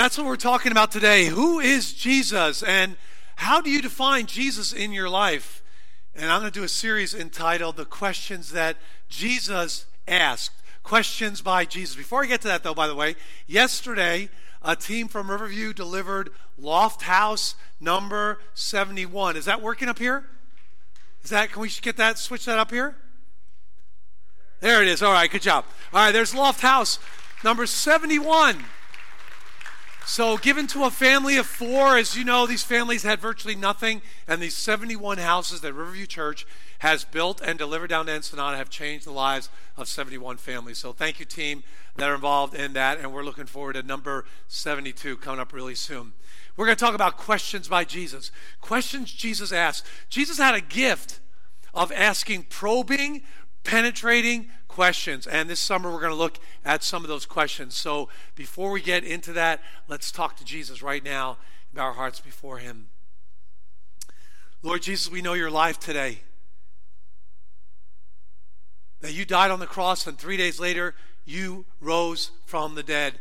That's what we're talking about today. Who is Jesus and how do you define Jesus in your life? And I'm going to do a series entitled The Questions That Jesus Asked. Questions by Jesus. Before I get to that, though, by the way, yesterday a team from Riverview delivered Loft House number 71. Is that working up here? Is that, can we get that, switch that up here? There it is. All right, good job. All right, there's Loft House number 71. So, given to a family of four, as you know, these families had virtually nothing, and these 71 houses that Riverview Church has built and delivered down to Ensenada have changed the lives of 71 families. So, thank you, team, that are involved in that, and we're looking forward to number 72 coming up really soon. We're going to talk about questions by Jesus. Questions Jesus asked. Jesus had a gift of asking probing, penetrating questions. And this summer, we're going to look at some of those questions. So before we get into that, let's talk to Jesus right now, bow our hearts before Him. Lord Jesus, we know your life today. That you died on the cross, and three days later, you rose from the dead.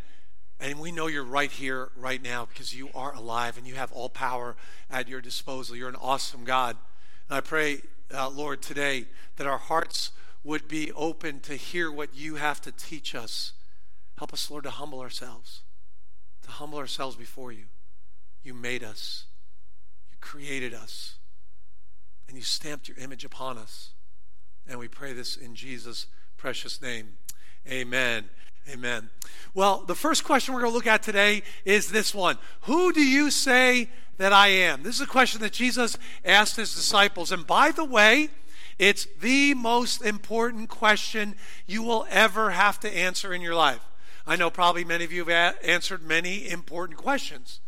And we know you're right here, right now, because you are alive and you have all power at your disposal. You're an awesome God. And I pray, uh, Lord, today that our hearts would be open to hear what you have to teach us. Help us, Lord, to humble ourselves, to humble ourselves before you. You made us, you created us, and you stamped your image upon us. And we pray this in Jesus' precious name. Amen. Amen. Well, the first question we're going to look at today is this one Who do you say that I am? This is a question that Jesus asked his disciples. And by the way, it's the most important question you will ever have to answer in your life. I know probably many of you have answered many important questions.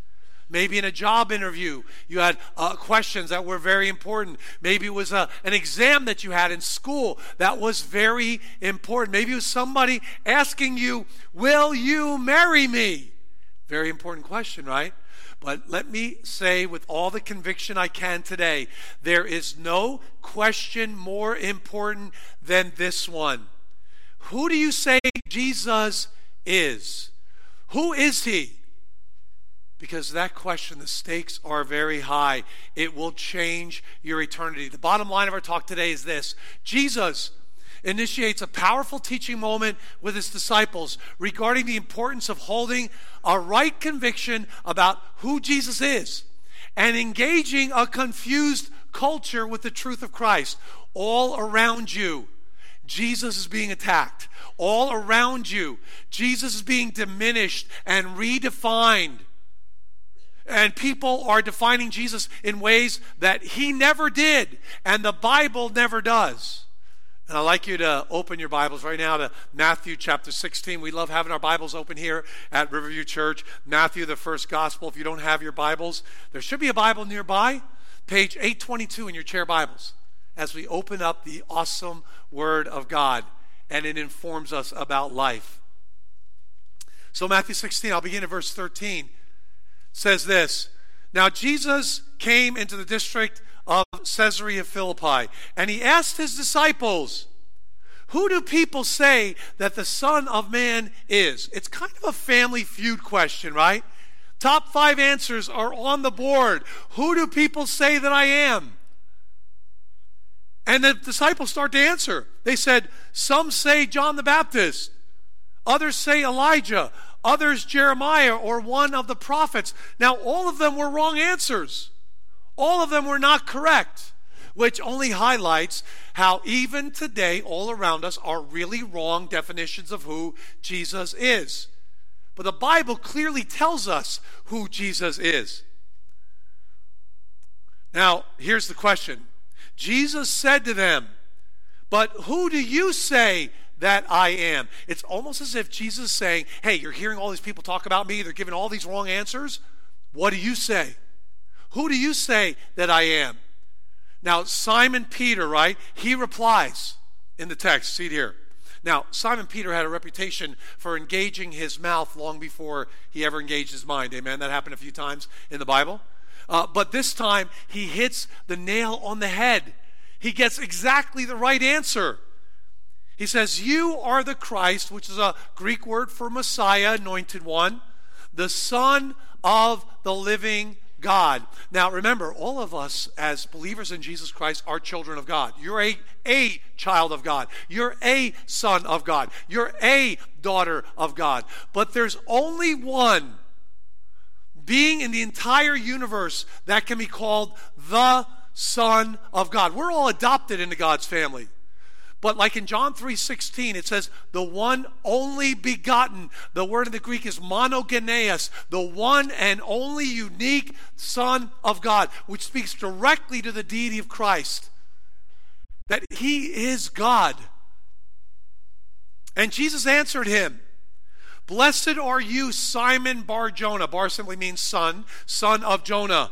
Maybe in a job interview, you had uh, questions that were very important. Maybe it was a, an exam that you had in school that was very important. Maybe it was somebody asking you, Will you marry me? Very important question, right? But let me say with all the conviction I can today there is no question more important than this one. Who do you say Jesus is? Who is he? Because that question, the stakes are very high. It will change your eternity. The bottom line of our talk today is this Jesus initiates a powerful teaching moment with his disciples regarding the importance of holding a right conviction about who Jesus is and engaging a confused culture with the truth of Christ. All around you, Jesus is being attacked. All around you, Jesus is being diminished and redefined. And people are defining Jesus in ways that he never did, and the Bible never does. And I'd like you to open your Bibles right now to Matthew chapter 16. We love having our Bibles open here at Riverview Church. Matthew, the first gospel. If you don't have your Bibles, there should be a Bible nearby, page 822 in your chair Bibles, as we open up the awesome Word of God and it informs us about life. So, Matthew 16, I'll begin at verse 13, says this Now Jesus came into the district of Caesarea Philippi. And he asked his disciples, Who do people say that the Son of Man is? It's kind of a family feud question, right? Top five answers are on the board. Who do people say that I am? And the disciples start to answer. They said, Some say John the Baptist, others say Elijah, others Jeremiah or one of the prophets. Now, all of them were wrong answers. All of them were not correct, which only highlights how even today, all around us, are really wrong definitions of who Jesus is. But the Bible clearly tells us who Jesus is. Now, here's the question Jesus said to them, But who do you say that I am? It's almost as if Jesus is saying, Hey, you're hearing all these people talk about me, they're giving all these wrong answers. What do you say? Who do you say that I am? Now, Simon Peter, right? He replies in the text. See it here. Now, Simon Peter had a reputation for engaging his mouth long before he ever engaged his mind. Amen. That happened a few times in the Bible. Uh, but this time, he hits the nail on the head. He gets exactly the right answer. He says, You are the Christ, which is a Greek word for Messiah, anointed one the Son of the living God. Now, remember, all of us as believers in Jesus Christ are children of God. You're a, a child of God. You're a son of God. You're a daughter of God. But there's only one being in the entire universe that can be called the Son of God. We're all adopted into God's family. But like in John 3:16 it says the one only begotten. The word in the Greek is monogenes, the one and only unique son of God, which speaks directly to the deity of Christ. That he is God. And Jesus answered him, Blessed are you, Simon Bar Jonah. Bar simply means son, son of Jonah.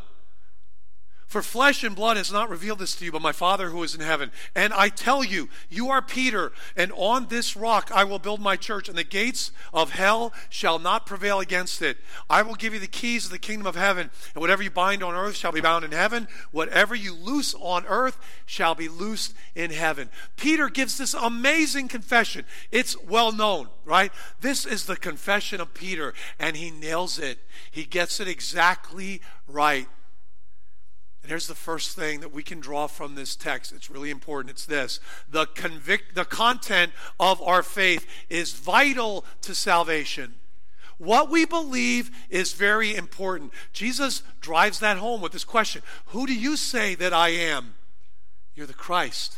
For flesh and blood has not revealed this to you, but my Father who is in heaven. And I tell you, you are Peter, and on this rock I will build my church, and the gates of hell shall not prevail against it. I will give you the keys of the kingdom of heaven, and whatever you bind on earth shall be bound in heaven. Whatever you loose on earth shall be loosed in heaven. Peter gives this amazing confession. It's well known, right? This is the confession of Peter, and he nails it. He gets it exactly right. Here's the first thing that we can draw from this text. It's really important. It's this. The convict the content of our faith is vital to salvation. What we believe is very important. Jesus drives that home with this question Who do you say that I am? You're the Christ,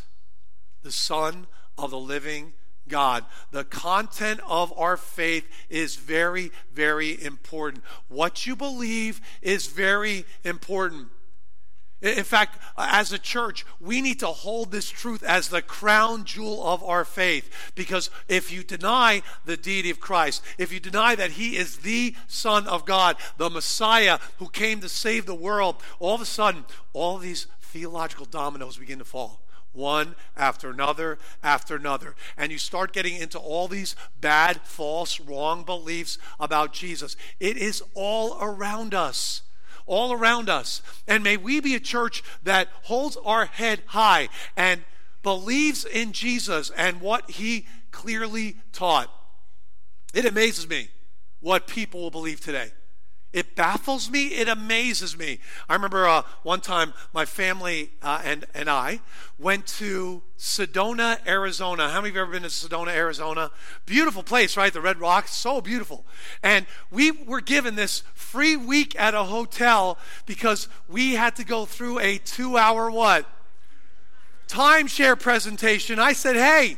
the Son of the living God. The content of our faith is very, very important. What you believe is very important. In fact, as a church, we need to hold this truth as the crown jewel of our faith. Because if you deny the deity of Christ, if you deny that He is the Son of God, the Messiah who came to save the world, all of a sudden, all these theological dominoes begin to fall one after another after another. And you start getting into all these bad, false, wrong beliefs about Jesus. It is all around us all around us. And may we be a church that holds our head high and believes in Jesus and what he clearly taught. It amazes me what people will believe today. It baffles me. It amazes me. I remember uh, one time my family uh, and, and I went to Sedona, Arizona. How many of you have ever been to Sedona, Arizona? Beautiful place, right? The Red Rocks, so beautiful. And we were given this free week at a hotel because we had to go through a two hour what? Timeshare presentation. I said, hey,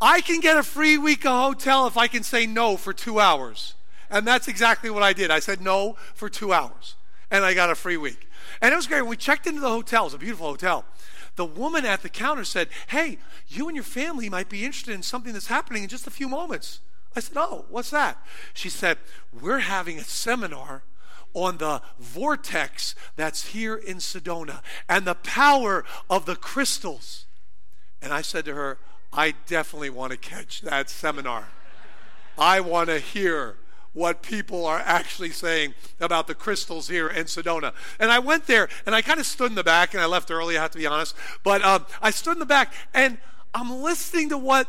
I can get a free week of hotel if I can say no for two hours. And that's exactly what I did. I said no for two hours, and I got a free week. And it was great. We checked into the hotel, it was a beautiful hotel. The woman at the counter said, Hey, you and your family might be interested in something that's happening in just a few moments. I said, Oh, what's that? She said, We're having a seminar on the vortex that's here in Sedona and the power of the crystals. And I said to her, I definitely want to catch that seminar. I want to hear what people are actually saying about the crystals here in Sedona. And I went there and I kind of stood in the back and I left early, I have to be honest. But um, I stood in the back and I'm listening to what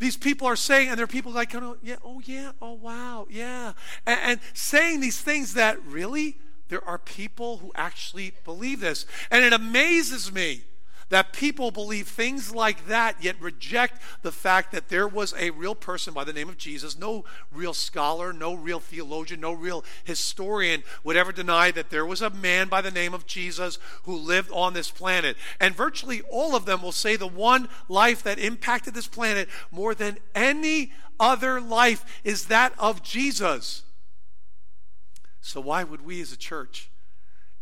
these people are saying, and there are people like, oh, yeah, oh, yeah, oh, wow, yeah. And, and saying these things that really, there are people who actually believe this. And it amazes me that people believe things like that, yet reject the fact that there was a real person by the name of Jesus. No real scholar, no real theologian, no real historian would ever deny that there was a man by the name of Jesus who lived on this planet. And virtually all of them will say the one life that impacted this planet more than any other life is that of Jesus. So, why would we as a church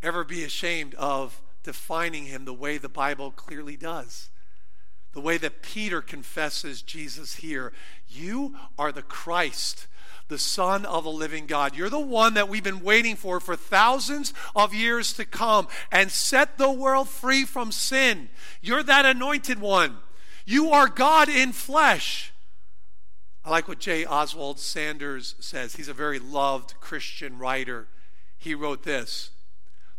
ever be ashamed of? Defining him the way the Bible clearly does. The way that Peter confesses Jesus here. You are the Christ, the Son of the living God. You're the one that we've been waiting for for thousands of years to come and set the world free from sin. You're that anointed one. You are God in flesh. I like what J. Oswald Sanders says. He's a very loved Christian writer. He wrote this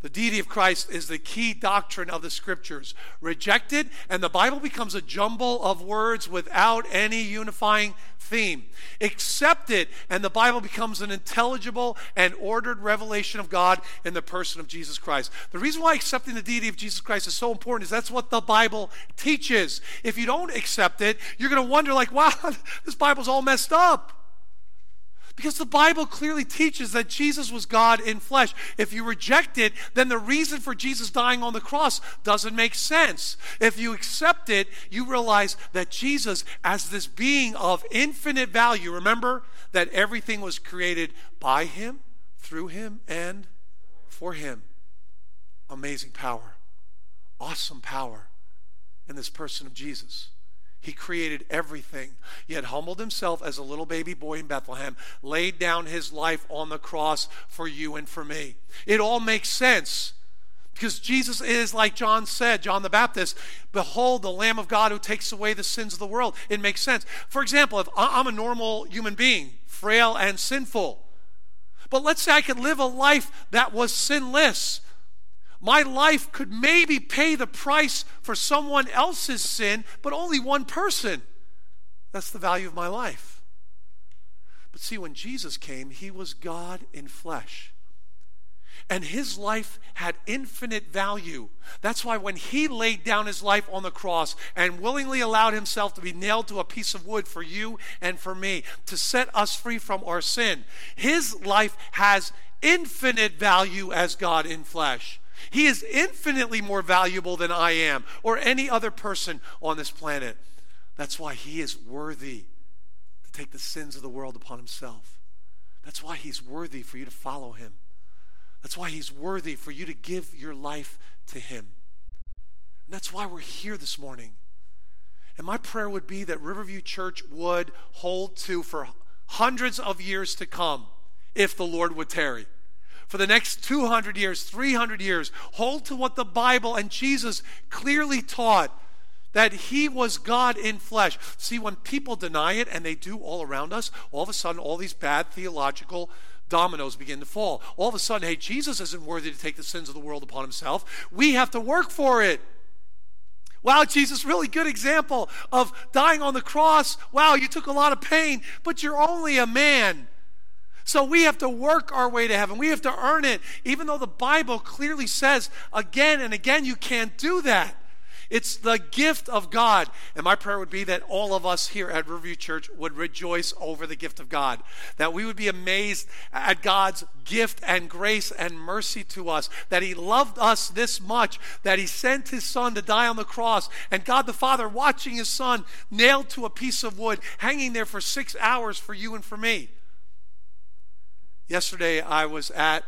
The deity of Christ is the key doctrine of the scriptures. Rejected, and the Bible becomes a jumble of words without any unifying theme. Accepted, and the Bible becomes an intelligible and ordered revelation of God in the person of Jesus Christ. The reason why accepting the deity of Jesus Christ is so important is that's what the Bible teaches. If you don't accept it, you're going to wonder, like, wow, this Bible's all messed up. Because the Bible clearly teaches that Jesus was God in flesh. If you reject it, then the reason for Jesus dying on the cross doesn't make sense. If you accept it, you realize that Jesus, as this being of infinite value, remember that everything was created by him, through him, and for him. Amazing power, awesome power in this person of Jesus. He created everything, yet humbled himself as a little baby boy in Bethlehem, laid down his life on the cross for you and for me. It all makes sense. Because Jesus is, like John said, John the Baptist, behold the Lamb of God who takes away the sins of the world. It makes sense. For example, if I'm a normal human being, frail and sinful, but let's say I could live a life that was sinless, my life could maybe pay the price for someone else's sin, but only one person. That's the value of my life. But see, when Jesus came, he was God in flesh. And his life had infinite value. That's why when he laid down his life on the cross and willingly allowed himself to be nailed to a piece of wood for you and for me to set us free from our sin, his life has infinite value as God in flesh. He is infinitely more valuable than I am or any other person on this planet. That's why he is worthy to take the sins of the world upon himself. That's why he's worthy for you to follow him. That's why he's worthy for you to give your life to him. And that's why we're here this morning. And my prayer would be that Riverview Church would hold to for hundreds of years to come if the Lord would tarry for the next 200 years, 300 years, hold to what the Bible and Jesus clearly taught that he was God in flesh. See, when people deny it, and they do all around us, all of a sudden, all these bad theological dominoes begin to fall. All of a sudden, hey, Jesus isn't worthy to take the sins of the world upon himself. We have to work for it. Wow, Jesus, really good example of dying on the cross. Wow, you took a lot of pain, but you're only a man. So we have to work our way to heaven. We have to earn it, even though the Bible clearly says again and again you can't do that. It's the gift of God. And my prayer would be that all of us here at Riverview Church would rejoice over the gift of God. That we would be amazed at God's gift and grace and mercy to us. That He loved us this much. That He sent His Son to die on the cross. And God the Father watching His Son nailed to a piece of wood, hanging there for six hours for you and for me. Yesterday, I was at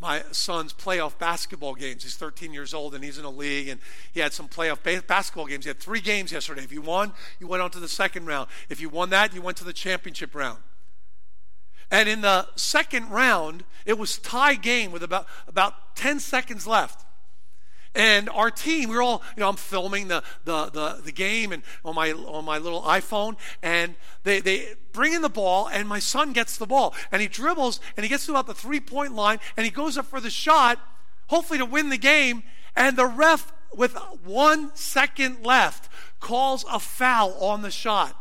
my son's playoff basketball games. He's 13 years old and he's in a league, and he had some playoff ba- basketball games. He had three games yesterday. If you won, you went on to the second round. If you won that, you went to the championship round. And in the second round, it was tie game with about, about 10 seconds left. And our team, we were all, you know, I'm filming the, the, the, the game and on my, on my little iPhone, and they, they bring in the ball, and my son gets the ball. And he dribbles, and he gets to about the three point line, and he goes up for the shot, hopefully to win the game. And the ref, with one second left, calls a foul on the shot.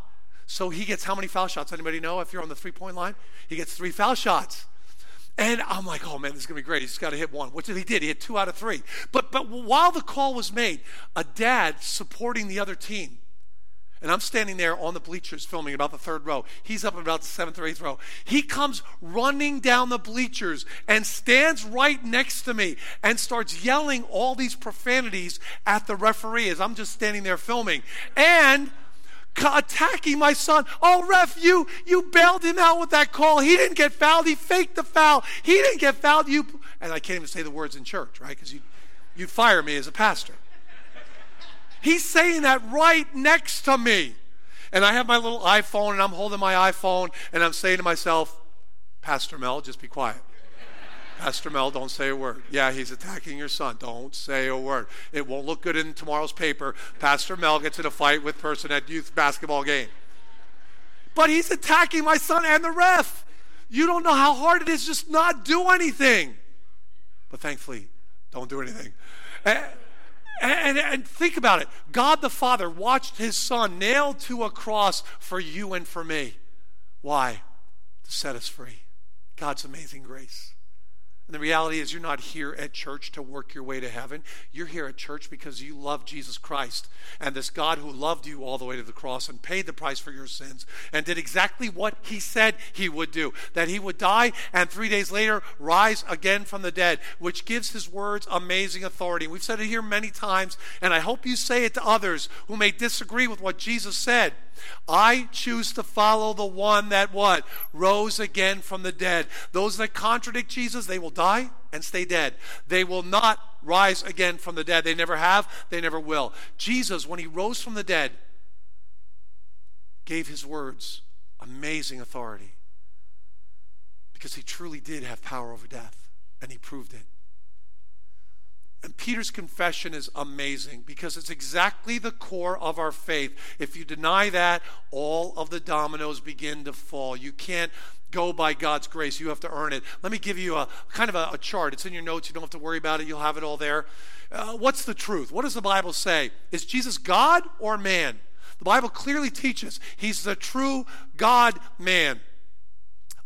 So he gets how many foul shots? Anybody know if you're on the three point line? He gets three foul shots. And I'm like, oh man, this is gonna be great. He's got to hit one, which he did. He had two out of three. But but while the call was made, a dad supporting the other team, and I'm standing there on the bleachers filming about the third row. He's up about the seventh or eighth row. He comes running down the bleachers and stands right next to me and starts yelling all these profanities at the referee as I'm just standing there filming. And attacking my son. Oh, ref, you you bailed him out with that call. He didn't get fouled. He faked the foul. He didn't get fouled. You and I can't even say the words in church, right? Because you you'd fire me as a pastor. He's saying that right next to me. And I have my little iPhone and I'm holding my iPhone and I'm saying to myself, Pastor Mel, just be quiet. Pastor Mel, don't say a word. Yeah, he's attacking your son. Don't say a word. It won't look good in tomorrow's paper. Pastor Mel gets in a fight with person at youth basketball game. But he's attacking my son and the ref. You don't know how hard it is just not do anything. But thankfully, Don't do anything. And, and, and, think about it God the Father watched his son nailed to a cross for you and for me. Why? To set us free. God's amazing grace. And the reality is, you're not here at church to work your way to heaven. You're here at church because you love Jesus Christ and this God who loved you all the way to the cross and paid the price for your sins and did exactly what he said he would do that he would die and three days later rise again from the dead, which gives his words amazing authority. We've said it here many times, and I hope you say it to others who may disagree with what Jesus said. I choose to follow the one that what? Rose again from the dead. Those that contradict Jesus, they will die and stay dead. They will not rise again from the dead. They never have, they never will. Jesus, when he rose from the dead, gave his words amazing authority because he truly did have power over death, and he proved it. And Peter's confession is amazing because it's exactly the core of our faith. If you deny that, all of the dominoes begin to fall. You can't go by God's grace. You have to earn it. Let me give you a kind of a, a chart. It's in your notes. You don't have to worry about it. You'll have it all there. Uh, what's the truth? What does the Bible say? Is Jesus God or man? The Bible clearly teaches he's the true God man.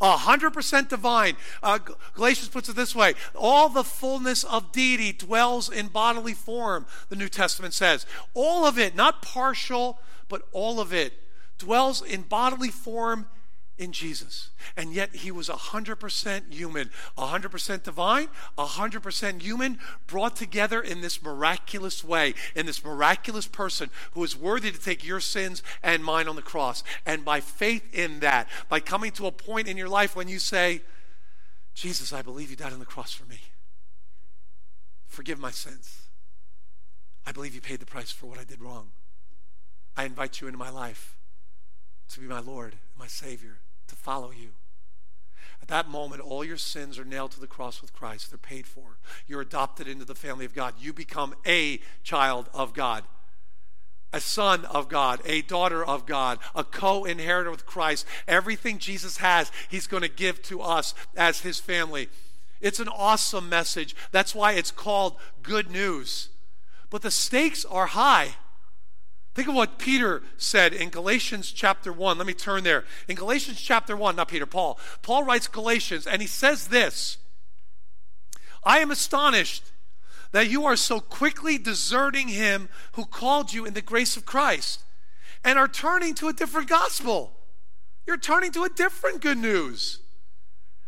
100% divine. Uh, Galatians puts it this way all the fullness of deity dwells in bodily form, the New Testament says. All of it, not partial, but all of it, dwells in bodily form in Jesus. And yet he was 100% human, 100% divine, 100% human, brought together in this miraculous way, in this miraculous person who is worthy to take your sins and mine on the cross. And by faith in that, by coming to a point in your life when you say, Jesus, I believe you died on the cross for me. Forgive my sins. I believe you paid the price for what I did wrong. I invite you into my life to be my Lord, my Savior to follow you. At that moment, all your sins are nailed to the cross with Christ. They're paid for. You're adopted into the family of God. You become a child of God, a son of God, a daughter of God, a co inheritor with Christ. Everything Jesus has, he's going to give to us as his family. It's an awesome message. That's why it's called good news. But the stakes are high. Think of what Peter said in Galatians chapter 1. Let me turn there. In Galatians chapter 1, not Peter, Paul. Paul writes Galatians, and he says this I am astonished that you are so quickly deserting him who called you in the grace of Christ and are turning to a different gospel. You're turning to a different good news.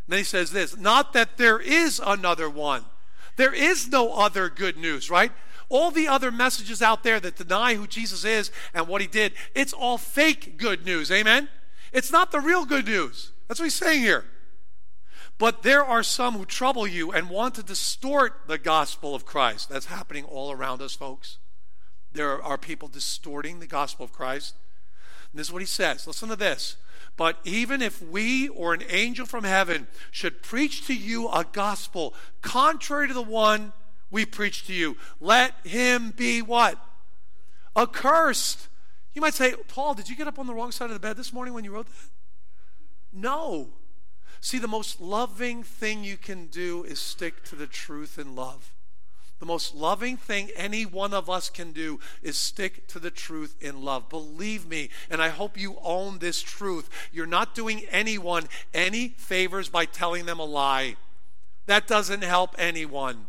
And then he says this not that there is another one, there is no other good news, right? All the other messages out there that deny who Jesus is and what he did, it's all fake good news. Amen? It's not the real good news. That's what he's saying here. But there are some who trouble you and want to distort the gospel of Christ. That's happening all around us, folks. There are people distorting the gospel of Christ. And this is what he says. Listen to this. But even if we or an angel from heaven should preach to you a gospel contrary to the one we preach to you. Let him be what? Accursed. You might say, Paul, did you get up on the wrong side of the bed this morning when you wrote that? No. See, the most loving thing you can do is stick to the truth in love. The most loving thing any one of us can do is stick to the truth in love. Believe me, and I hope you own this truth. You're not doing anyone any favors by telling them a lie. That doesn't help anyone.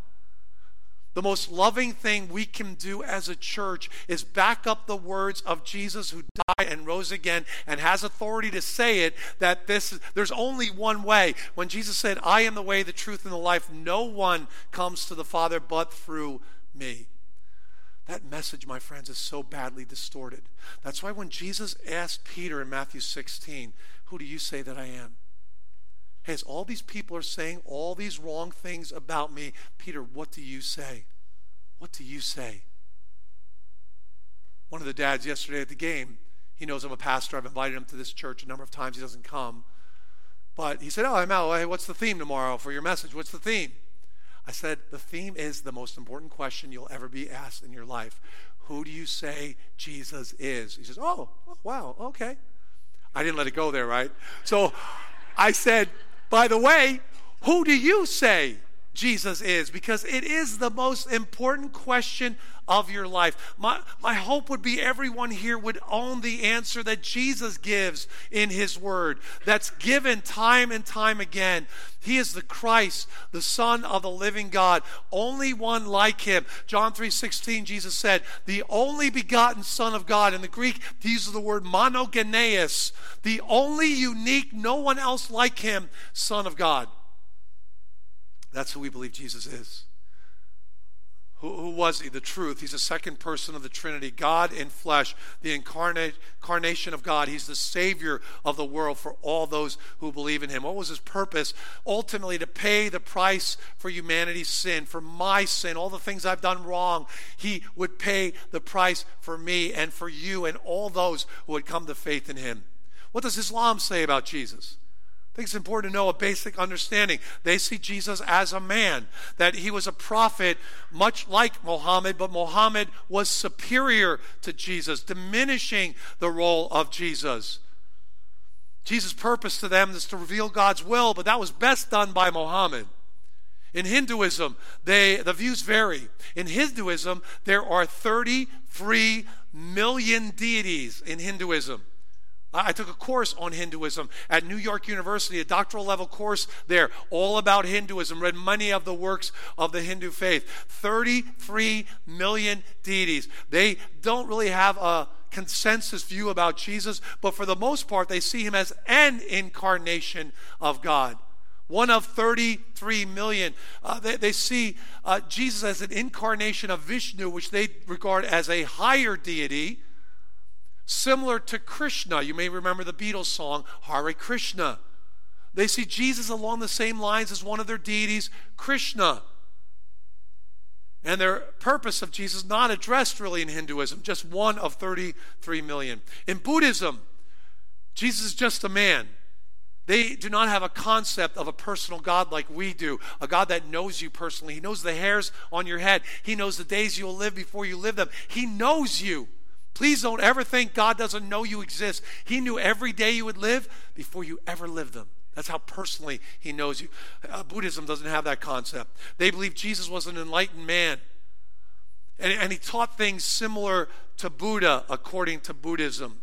The most loving thing we can do as a church is back up the words of Jesus who died and rose again and has authority to say it that this there's only one way. When Jesus said, "I am the way, the truth and the life, no one comes to the Father but through me." That message, my friends, is so badly distorted. That's why when Jesus asked Peter in Matthew 16, "Who do you say that I am?" Hey, as all these people are saying all these wrong things about me, Peter, what do you say? What do you say? One of the dads yesterday at the game, he knows I'm a pastor. I've invited him to this church a number of times. He doesn't come. But he said, Oh, I'm out. Hey, what's the theme tomorrow for your message? What's the theme? I said, The theme is the most important question you'll ever be asked in your life. Who do you say Jesus is? He says, Oh, oh wow, okay. I didn't let it go there, right? So I said, by the way, who do you say Jesus is because it is the most important question of your life. My, my hope would be everyone here would own the answer that Jesus gives in his word, that's given time and time again. He is the Christ, the Son of the living God, only one like him. John 3:16 Jesus said, "The only begotten Son of God." In the Greek, he uses the word monogenes, the only unique, no one else like him, Son of God. That's who we believe Jesus is. Who, who, was he? The truth. He's the second person of the Trinity, God in flesh, the incarnate, incarnation of God. He's the Savior of the world for all those who believe in him. What was his purpose? Ultimately, to pay the price for humanity's sin, for my sin, all the things I've done wrong. He would pay the price for me and for you and all those who would come to faith in him. What does Islam say about Jesus? I think it's important to know a basic understanding. They see Jesus as a man, that he was a prophet, much like Muhammad, but Muhammad was superior to Jesus, diminishing the role of Jesus. Jesus' purpose to them is to reveal God's will, but that was best done by Muhammad. In Hinduism, they, the views vary. In Hinduism, there are 33 million deities in Hinduism. I took a course on Hinduism at New York University, a doctoral level course there, all about Hinduism, read many of the works of the Hindu faith. 33 million deities. They don't really have a consensus view about Jesus, but for the most part, they see him as an incarnation of God. One of 33 million. Uh, they, they, see uh, Jesus as an incarnation of Vishnu, which they regard as a higher deity Similar to Krishna, you may remember the Beatles song, Hare Krishna. They see Jesus along the same lines as one of their deities, Krishna. And their purpose of Jesus not addressed really in Hinduism, just one of 33 million. In Buddhism, Jesus is just a man. They do not have a concept of a personal God like we do, a God that knows you personally. He knows the hairs on your head, He knows the days you'll live before you live them. He knows you. Please don't ever think God doesn't know you exist. He knew every day you would live before you ever lived them. That's how personally He knows you. Uh, Buddhism doesn't have that concept. They believe Jesus was an enlightened man. And, and he taught things similar to Buddha, according to Buddhism.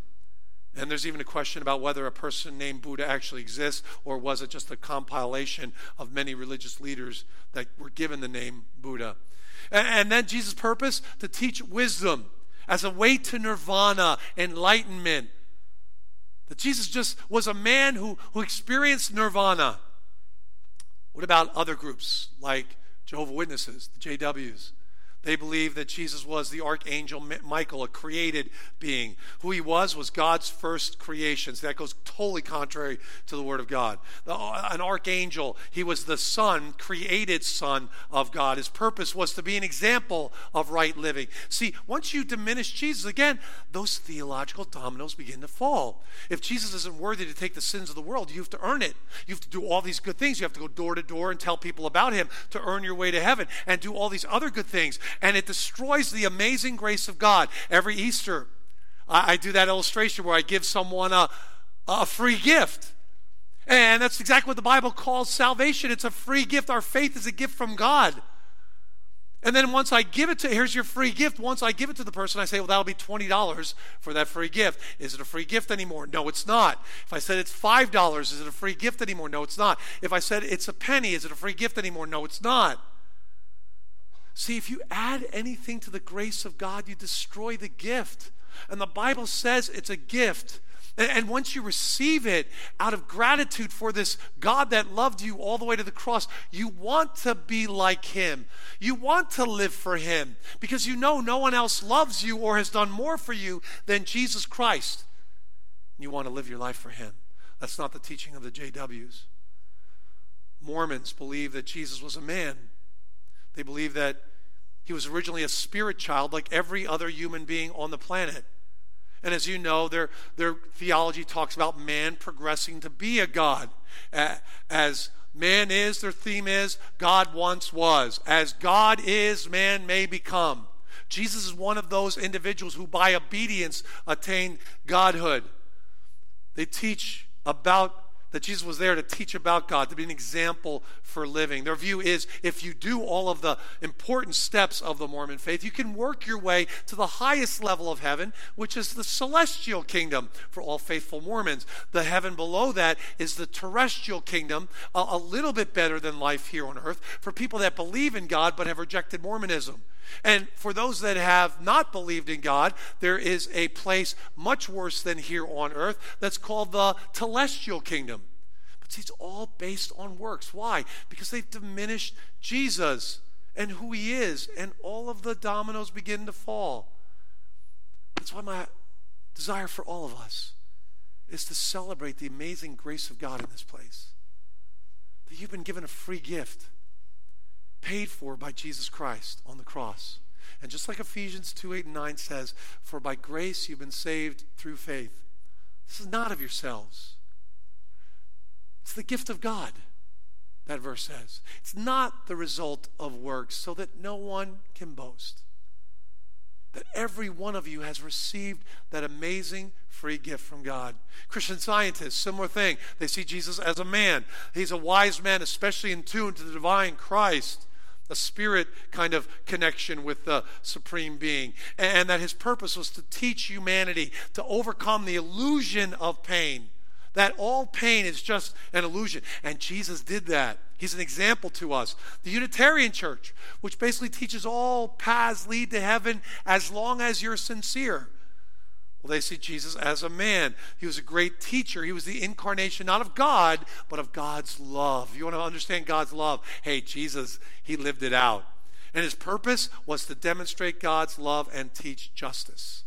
And there's even a question about whether a person named Buddha actually exists or was it just a compilation of many religious leaders that were given the name Buddha. And, and then Jesus' purpose to teach wisdom as a way to nirvana, enlightenment. That Jesus just was a man who, who experienced nirvana. What about other groups like Jehovah Witnesses, the JWs? They believe that Jesus was the archangel Michael, a created being. Who he was was God's first creation. So that goes totally contrary to the Word of God. Uh, an archangel, he was the Son, created Son of God. His purpose was to be an example of right living. See, once you diminish Jesus, again, those theological dominoes begin to fall. If Jesus isn't worthy to take the sins of the world, you have to earn it. You have to do all these good things. You have to go door to door and tell people about him to earn your way to heaven and do all these other good things and it destroys the amazing grace of God. Every Easter, I, I do that illustration where I give someone a, a free gift. And that's exactly what the Bible calls salvation. It's a free gift. Our faith is a gift from God. And then once I give it to, here's your free gift. Once I give it to the person, I say, well, that'll be $20 for that free gift. Is it a free gift anymore? No, it's not. If I said it's $5, is it a free gift anymore? No, it's not. If I said it's a penny, is it a free gift anymore? No, it's not. See, if you add anything to the grace of God, you destroy the gift. And the Bible says it's a gift. And once you receive it out of gratitude for this God that loved you all the way to the cross, you want to be like Him. You want to live for Him because you know no one else loves you or has done more for you than Jesus Christ. You want to live your life for Him. That's not the teaching of the JWs. Mormons believe that Jesus was a man they believe that he was originally a spirit child like every other human being on the planet. And as you know, their, their theology talks about man progressing to be a God. As man is, their theme is, God once was. As God is, man may become. Jesus is one of those individuals who, by obedience, attain godhood. They teach about that Jesus was there to teach about God, to be an example for living. Their view is if you do all of the important steps of the Mormon faith, you can work your way to the highest level of heaven, which is the celestial kingdom for all faithful Mormons. The heaven below that is the terrestrial kingdom, a, a little bit better than life here on earth for people that believe in God but have rejected Mormonism. And for those that have not believed in God, there is a place much worse than here on earth that's called the telestial kingdom. But see, it's all based on works. Why? Because they've diminished Jesus and who he is, and all of the dominoes begin to fall. That's why my desire for all of us is to celebrate the amazing grace of God in this place. That you've been given a free gift paid for by Jesus Christ on the cross. And just like Ephesians 2 8 and 9 says, For by grace you've been saved through faith. This is not of yourselves, it's the gift of God, that verse says. It's not the result of works, so that no one can boast. That every one of you has received that amazing free gift from God. Christian scientists, similar thing. They see Jesus as a man. He's a wise man, especially in tune to the divine Christ a spirit kind of connection with the supreme being. And that his purpose was to teach humanity to overcome the illusion of pain. That all pain is just an illusion. And Jesus did that. He's an example to us. The Unitarian Church, which basically teaches all paths lead to heaven as long as you're sincere. Well, they see Jesus as a man. He was a great teacher. He was the incarnation not of God, but of God's love. You want to understand God's love? Hey, Jesus, he lived it out. And his purpose was to demonstrate God's love and teach justice.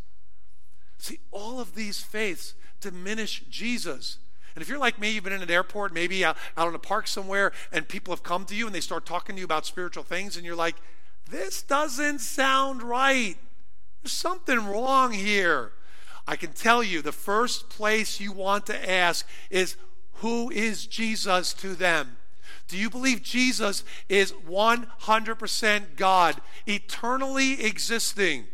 See, all of these faiths diminish Jesus. And if you're like me, you've been in an airport, maybe out, out in a park somewhere, and people have come to you and they start talking to you about spiritual things, and you're like, this doesn't sound right. There's something wrong here. I can tell you the first place you want to ask is who is Jesus to them? Do you believe Jesus is 100% God, eternally existing?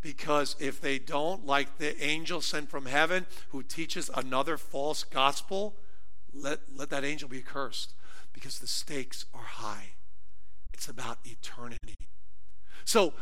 Because if they don't, like the angel sent from heaven who teaches another false gospel, let, let that angel be cursed because the stakes are high. It's about eternity. So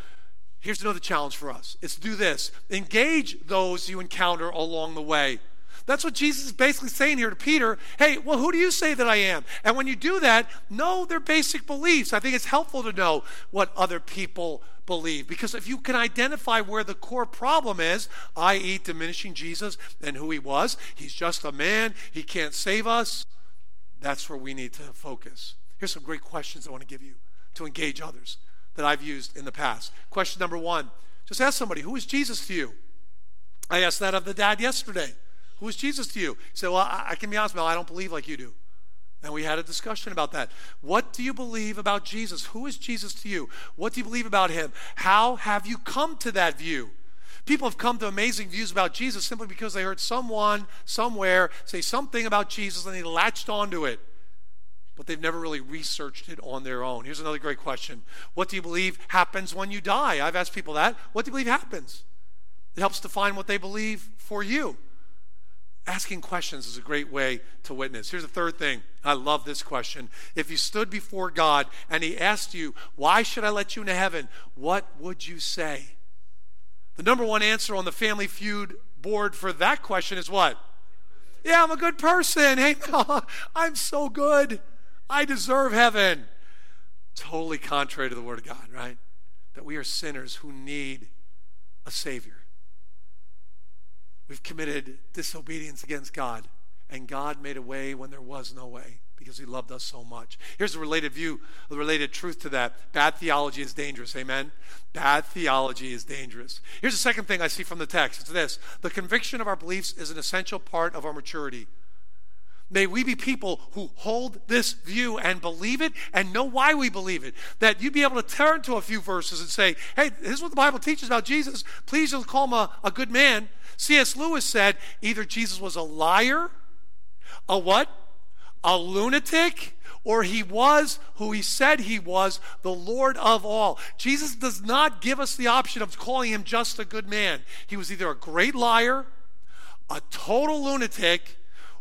Here's another challenge for us it's do this engage those you encounter along the way. That's what Jesus is basically saying here to Peter. Hey, well, who do you say that I am? And when you do that, know their basic beliefs. I think it's helpful to know what other people believe because if you can identify where the core problem is, i.e., diminishing Jesus and who he was, he's just a man, he can't save us, that's where we need to focus. Here's some great questions I want to give you to engage others that I've used in the past. Question number one just ask somebody, Who is Jesus to you? I asked that of the dad yesterday. Who is Jesus to you? He said, Well, I, I can be honest, Mel, I don't believe like you do. And we had a discussion about that. What do you believe about Jesus? Who is Jesus to you? What do you believe about him? How have you come to that view? People have come to amazing views about Jesus simply because they heard someone somewhere say something about Jesus and they latched onto it but they've never really researched it on their own. Here's another great question What do you believe happens when you die? I've asked people that. What do you believe happens? It helps define what they believe for you. Asking questions is a great way to witness. Here's the third thing. I love this question. If you stood before God and He asked you, Why should I let you into heaven? What would you say? The number one answer on the Family Feud board for that question is what? Yeah, I'm a good person. Hey, I'm so good. I deserve heaven. Totally contrary to the Word of God, right? That we are sinners who need a Savior. We've committed disobedience against God, and God made a way when there was no way because He loved us so much. Here's a related view, a related truth to that. Bad theology is dangerous. Amen? Bad theology is dangerous. Here's the second thing I see from the text it's this the conviction of our beliefs is an essential part of our maturity. May we be people who hold this view and believe it and know why we believe it. That you'd be able to turn to a few verses and say, hey, this is what the Bible teaches about Jesus. Please don't call him a, a good man. C.S. Lewis said either Jesus was a liar, a what? A lunatic, or he was who he said he was, the Lord of all. Jesus does not give us the option of calling him just a good man. He was either a great liar, a total lunatic,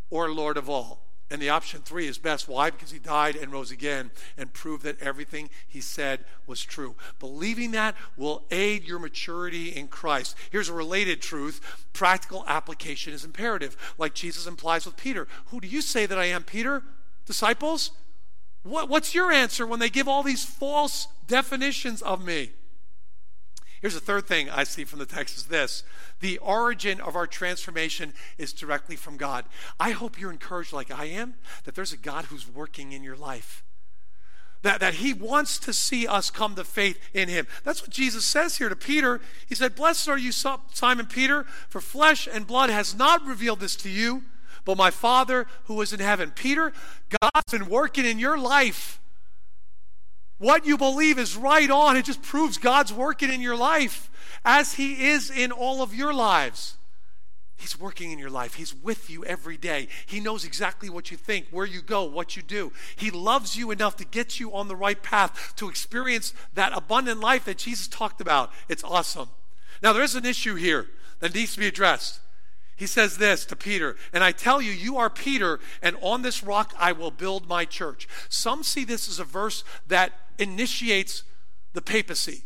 or Lord of all? And the option three is best. Why? Because he died and rose again and proved that everything he said was true. Believing that will aid your maturity in Christ. Here's a related truth practical application is imperative, like Jesus implies with Peter. Who do you say that I am, Peter? Disciples? What, what's your answer when they give all these false definitions of me? Here's the third thing I see from the text is this. The origin of our transformation is directly from God. I hope you're encouraged like I am that there's a God who's working in your life. That, that he wants to see us come to faith in him. That's what Jesus says here to Peter. He said, Blessed are you, Simon Peter, for flesh and blood has not revealed this to you, but my Father who is in heaven. Peter, God's been working in your life. What you believe is right on. It just proves God's working in your life as He is in all of your lives. He's working in your life. He's with you every day. He knows exactly what you think, where you go, what you do. He loves you enough to get you on the right path to experience that abundant life that Jesus talked about. It's awesome. Now, there is an issue here that needs to be addressed. He says this to Peter, and I tell you, you are Peter, and on this rock I will build my church. Some see this as a verse that initiates the papacy.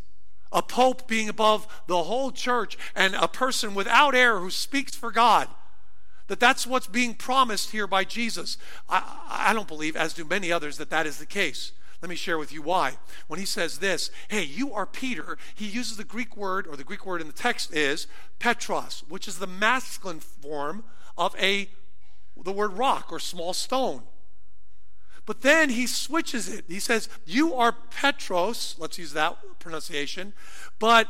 A pope being above the whole church and a person without error who speaks for God. That that's what's being promised here by Jesus. I, I don't believe, as do many others, that that is the case. Let me share with you why. When he says this, hey, you are Peter, he uses the Greek word, or the Greek word in the text is Petros, which is the masculine form of a the word rock or small stone. But then he switches it. He says, You are Petros, let's use that pronunciation, but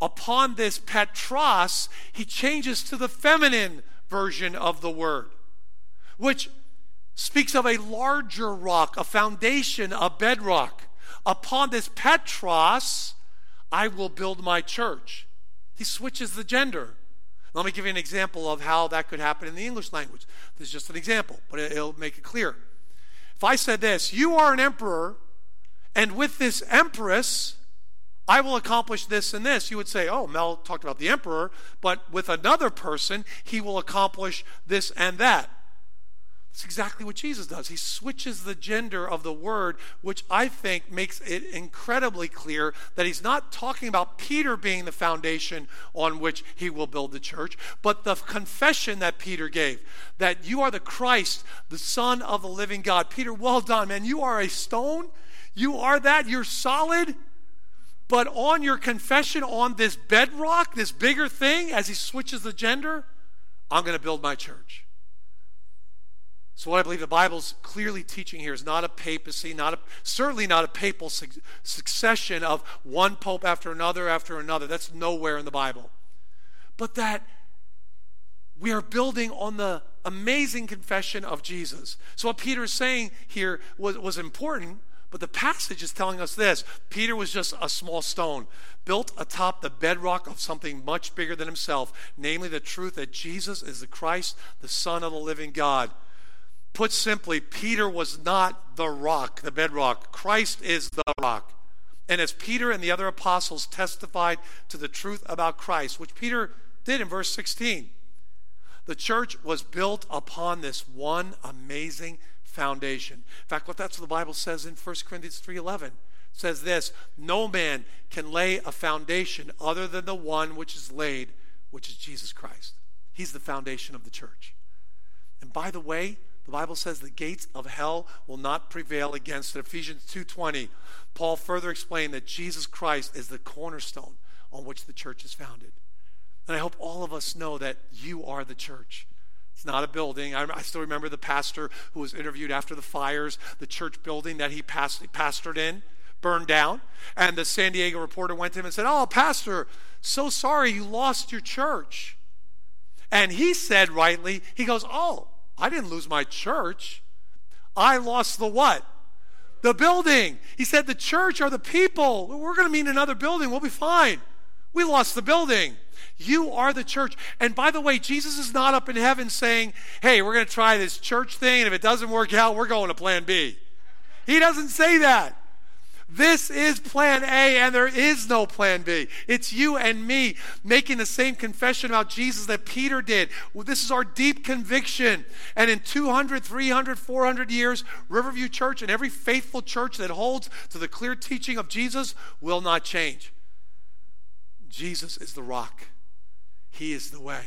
upon this petra, he changes to the feminine version of the word, which speaks of a larger rock, a foundation, a bedrock. Upon this petra, I will build my church. He switches the gender. Let me give you an example of how that could happen in the English language. This is just an example, but it'll make it clear. If I said this, you are an emperor, and with this empress, I will accomplish this and this, you would say, oh, Mel talked about the emperor, but with another person, he will accomplish this and that. That's exactly what Jesus does. He switches the gender of the word, which I think makes it incredibly clear that he's not talking about Peter being the foundation on which he will build the church, but the confession that Peter gave that you are the Christ, the Son of the living God. Peter, well done, man. You are a stone. You are that. You're solid. But on your confession, on this bedrock, this bigger thing, as he switches the gender, I'm going to build my church. So, what I believe the Bible's clearly teaching here is not a papacy, not a, certainly not a papal su- succession of one pope after another after another. That's nowhere in the Bible. But that we are building on the amazing confession of Jesus. So, what Peter is saying here was, was important, but the passage is telling us this Peter was just a small stone built atop the bedrock of something much bigger than himself, namely the truth that Jesus is the Christ, the Son of the living God. Put simply, Peter was not the rock, the bedrock. Christ is the rock. And as Peter and the other apostles testified to the truth about Christ, which Peter did in verse 16, the church was built upon this one amazing foundation. In fact, what that's what the Bible says in 1 Corinthians 3:11 says this, no man can lay a foundation other than the one which is laid, which is Jesus Christ. He's the foundation of the church. And by the way, the Bible says the gates of hell will not prevail against it. Ephesians 2:20. Paul further explained that Jesus Christ is the cornerstone on which the church is founded. And I hope all of us know that you are the church. It's not a building. I, I still remember the pastor who was interviewed after the fires, the church building that he past, pastored in burned down. And the San Diego reporter went to him and said, Oh, Pastor, so sorry you lost your church. And he said rightly, he goes, Oh, I didn't lose my church. I lost the what? The building. He said, The church are the people. We're going to meet another building. We'll be fine. We lost the building. You are the church. And by the way, Jesus is not up in heaven saying, Hey, we're going to try this church thing, and if it doesn't work out, we're going to plan B. He doesn't say that. This is plan A, and there is no plan B. It's you and me making the same confession about Jesus that Peter did. Well, this is our deep conviction. And in 200, 300, 400 years, Riverview Church and every faithful church that holds to the clear teaching of Jesus will not change. Jesus is the rock, He is the way.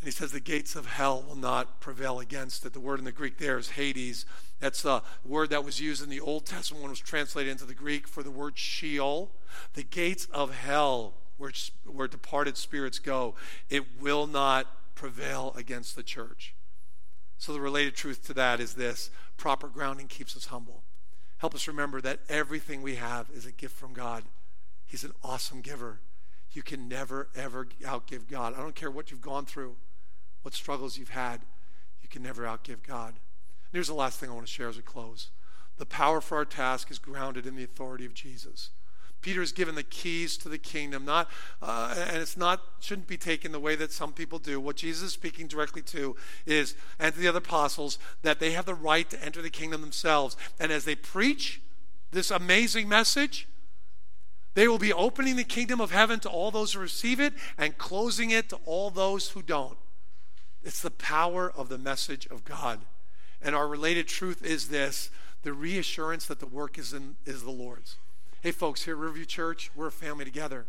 And he says the gates of hell will not prevail against it. The word in the Greek there is Hades. That's the word that was used in the Old Testament when it was translated into the Greek for the word Sheol. The gates of hell, where, where departed spirits go, it will not prevail against the church. So the related truth to that is this proper grounding keeps us humble. Help us remember that everything we have is a gift from God. He's an awesome giver. You can never, ever outgive God. I don't care what you've gone through what struggles you've had, you can never outgive God. And here's the last thing I want to share as we close. The power for our task is grounded in the authority of Jesus. Peter is given the keys to the kingdom, not, uh, and it's not shouldn't be taken the way that some people do. What Jesus is speaking directly to is, and to the other apostles, that they have the right to enter the kingdom themselves. And as they preach this amazing message, they will be opening the kingdom of heaven to all those who receive it and closing it to all those who don't. It's the power of the message of God. And our related truth is this the reassurance that the work is, in, is the Lord's. Hey, folks, here at Riverview Church, we're a family together.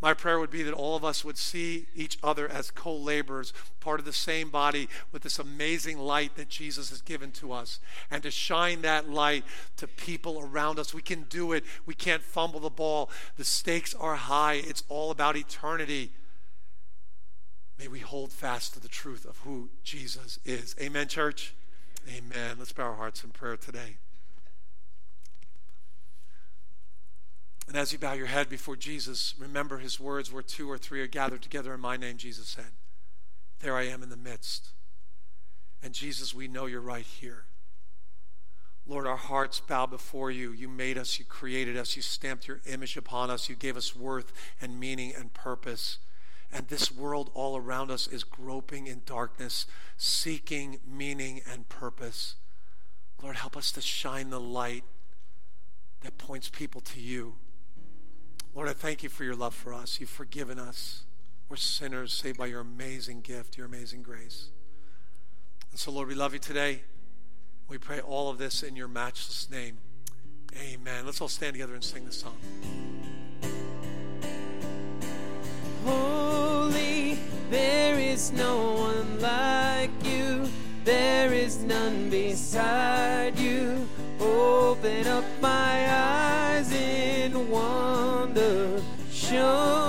My prayer would be that all of us would see each other as co laborers, part of the same body, with this amazing light that Jesus has given to us, and to shine that light to people around us. We can do it. We can't fumble the ball. The stakes are high. It's all about eternity. May we hold fast to the truth of who Jesus is. Amen, church? Amen. Let's bow our hearts in prayer today. And as you bow your head before Jesus, remember his words where two or three are gathered together in my name, Jesus said. There I am in the midst. And Jesus, we know you're right here. Lord, our hearts bow before you. You made us, you created us, you stamped your image upon us, you gave us worth and meaning and purpose. And this world all around us is groping in darkness, seeking meaning and purpose. Lord, help us to shine the light that points people to you. Lord, I thank you for your love for us. You've forgiven us. We're sinners saved by your amazing gift, your amazing grace. And so, Lord, we love you today. We pray all of this in your matchless name. Amen. Let's all stand together and sing this song holy. There is no one like you, there is none beside you. Open up my eyes in wonder. Show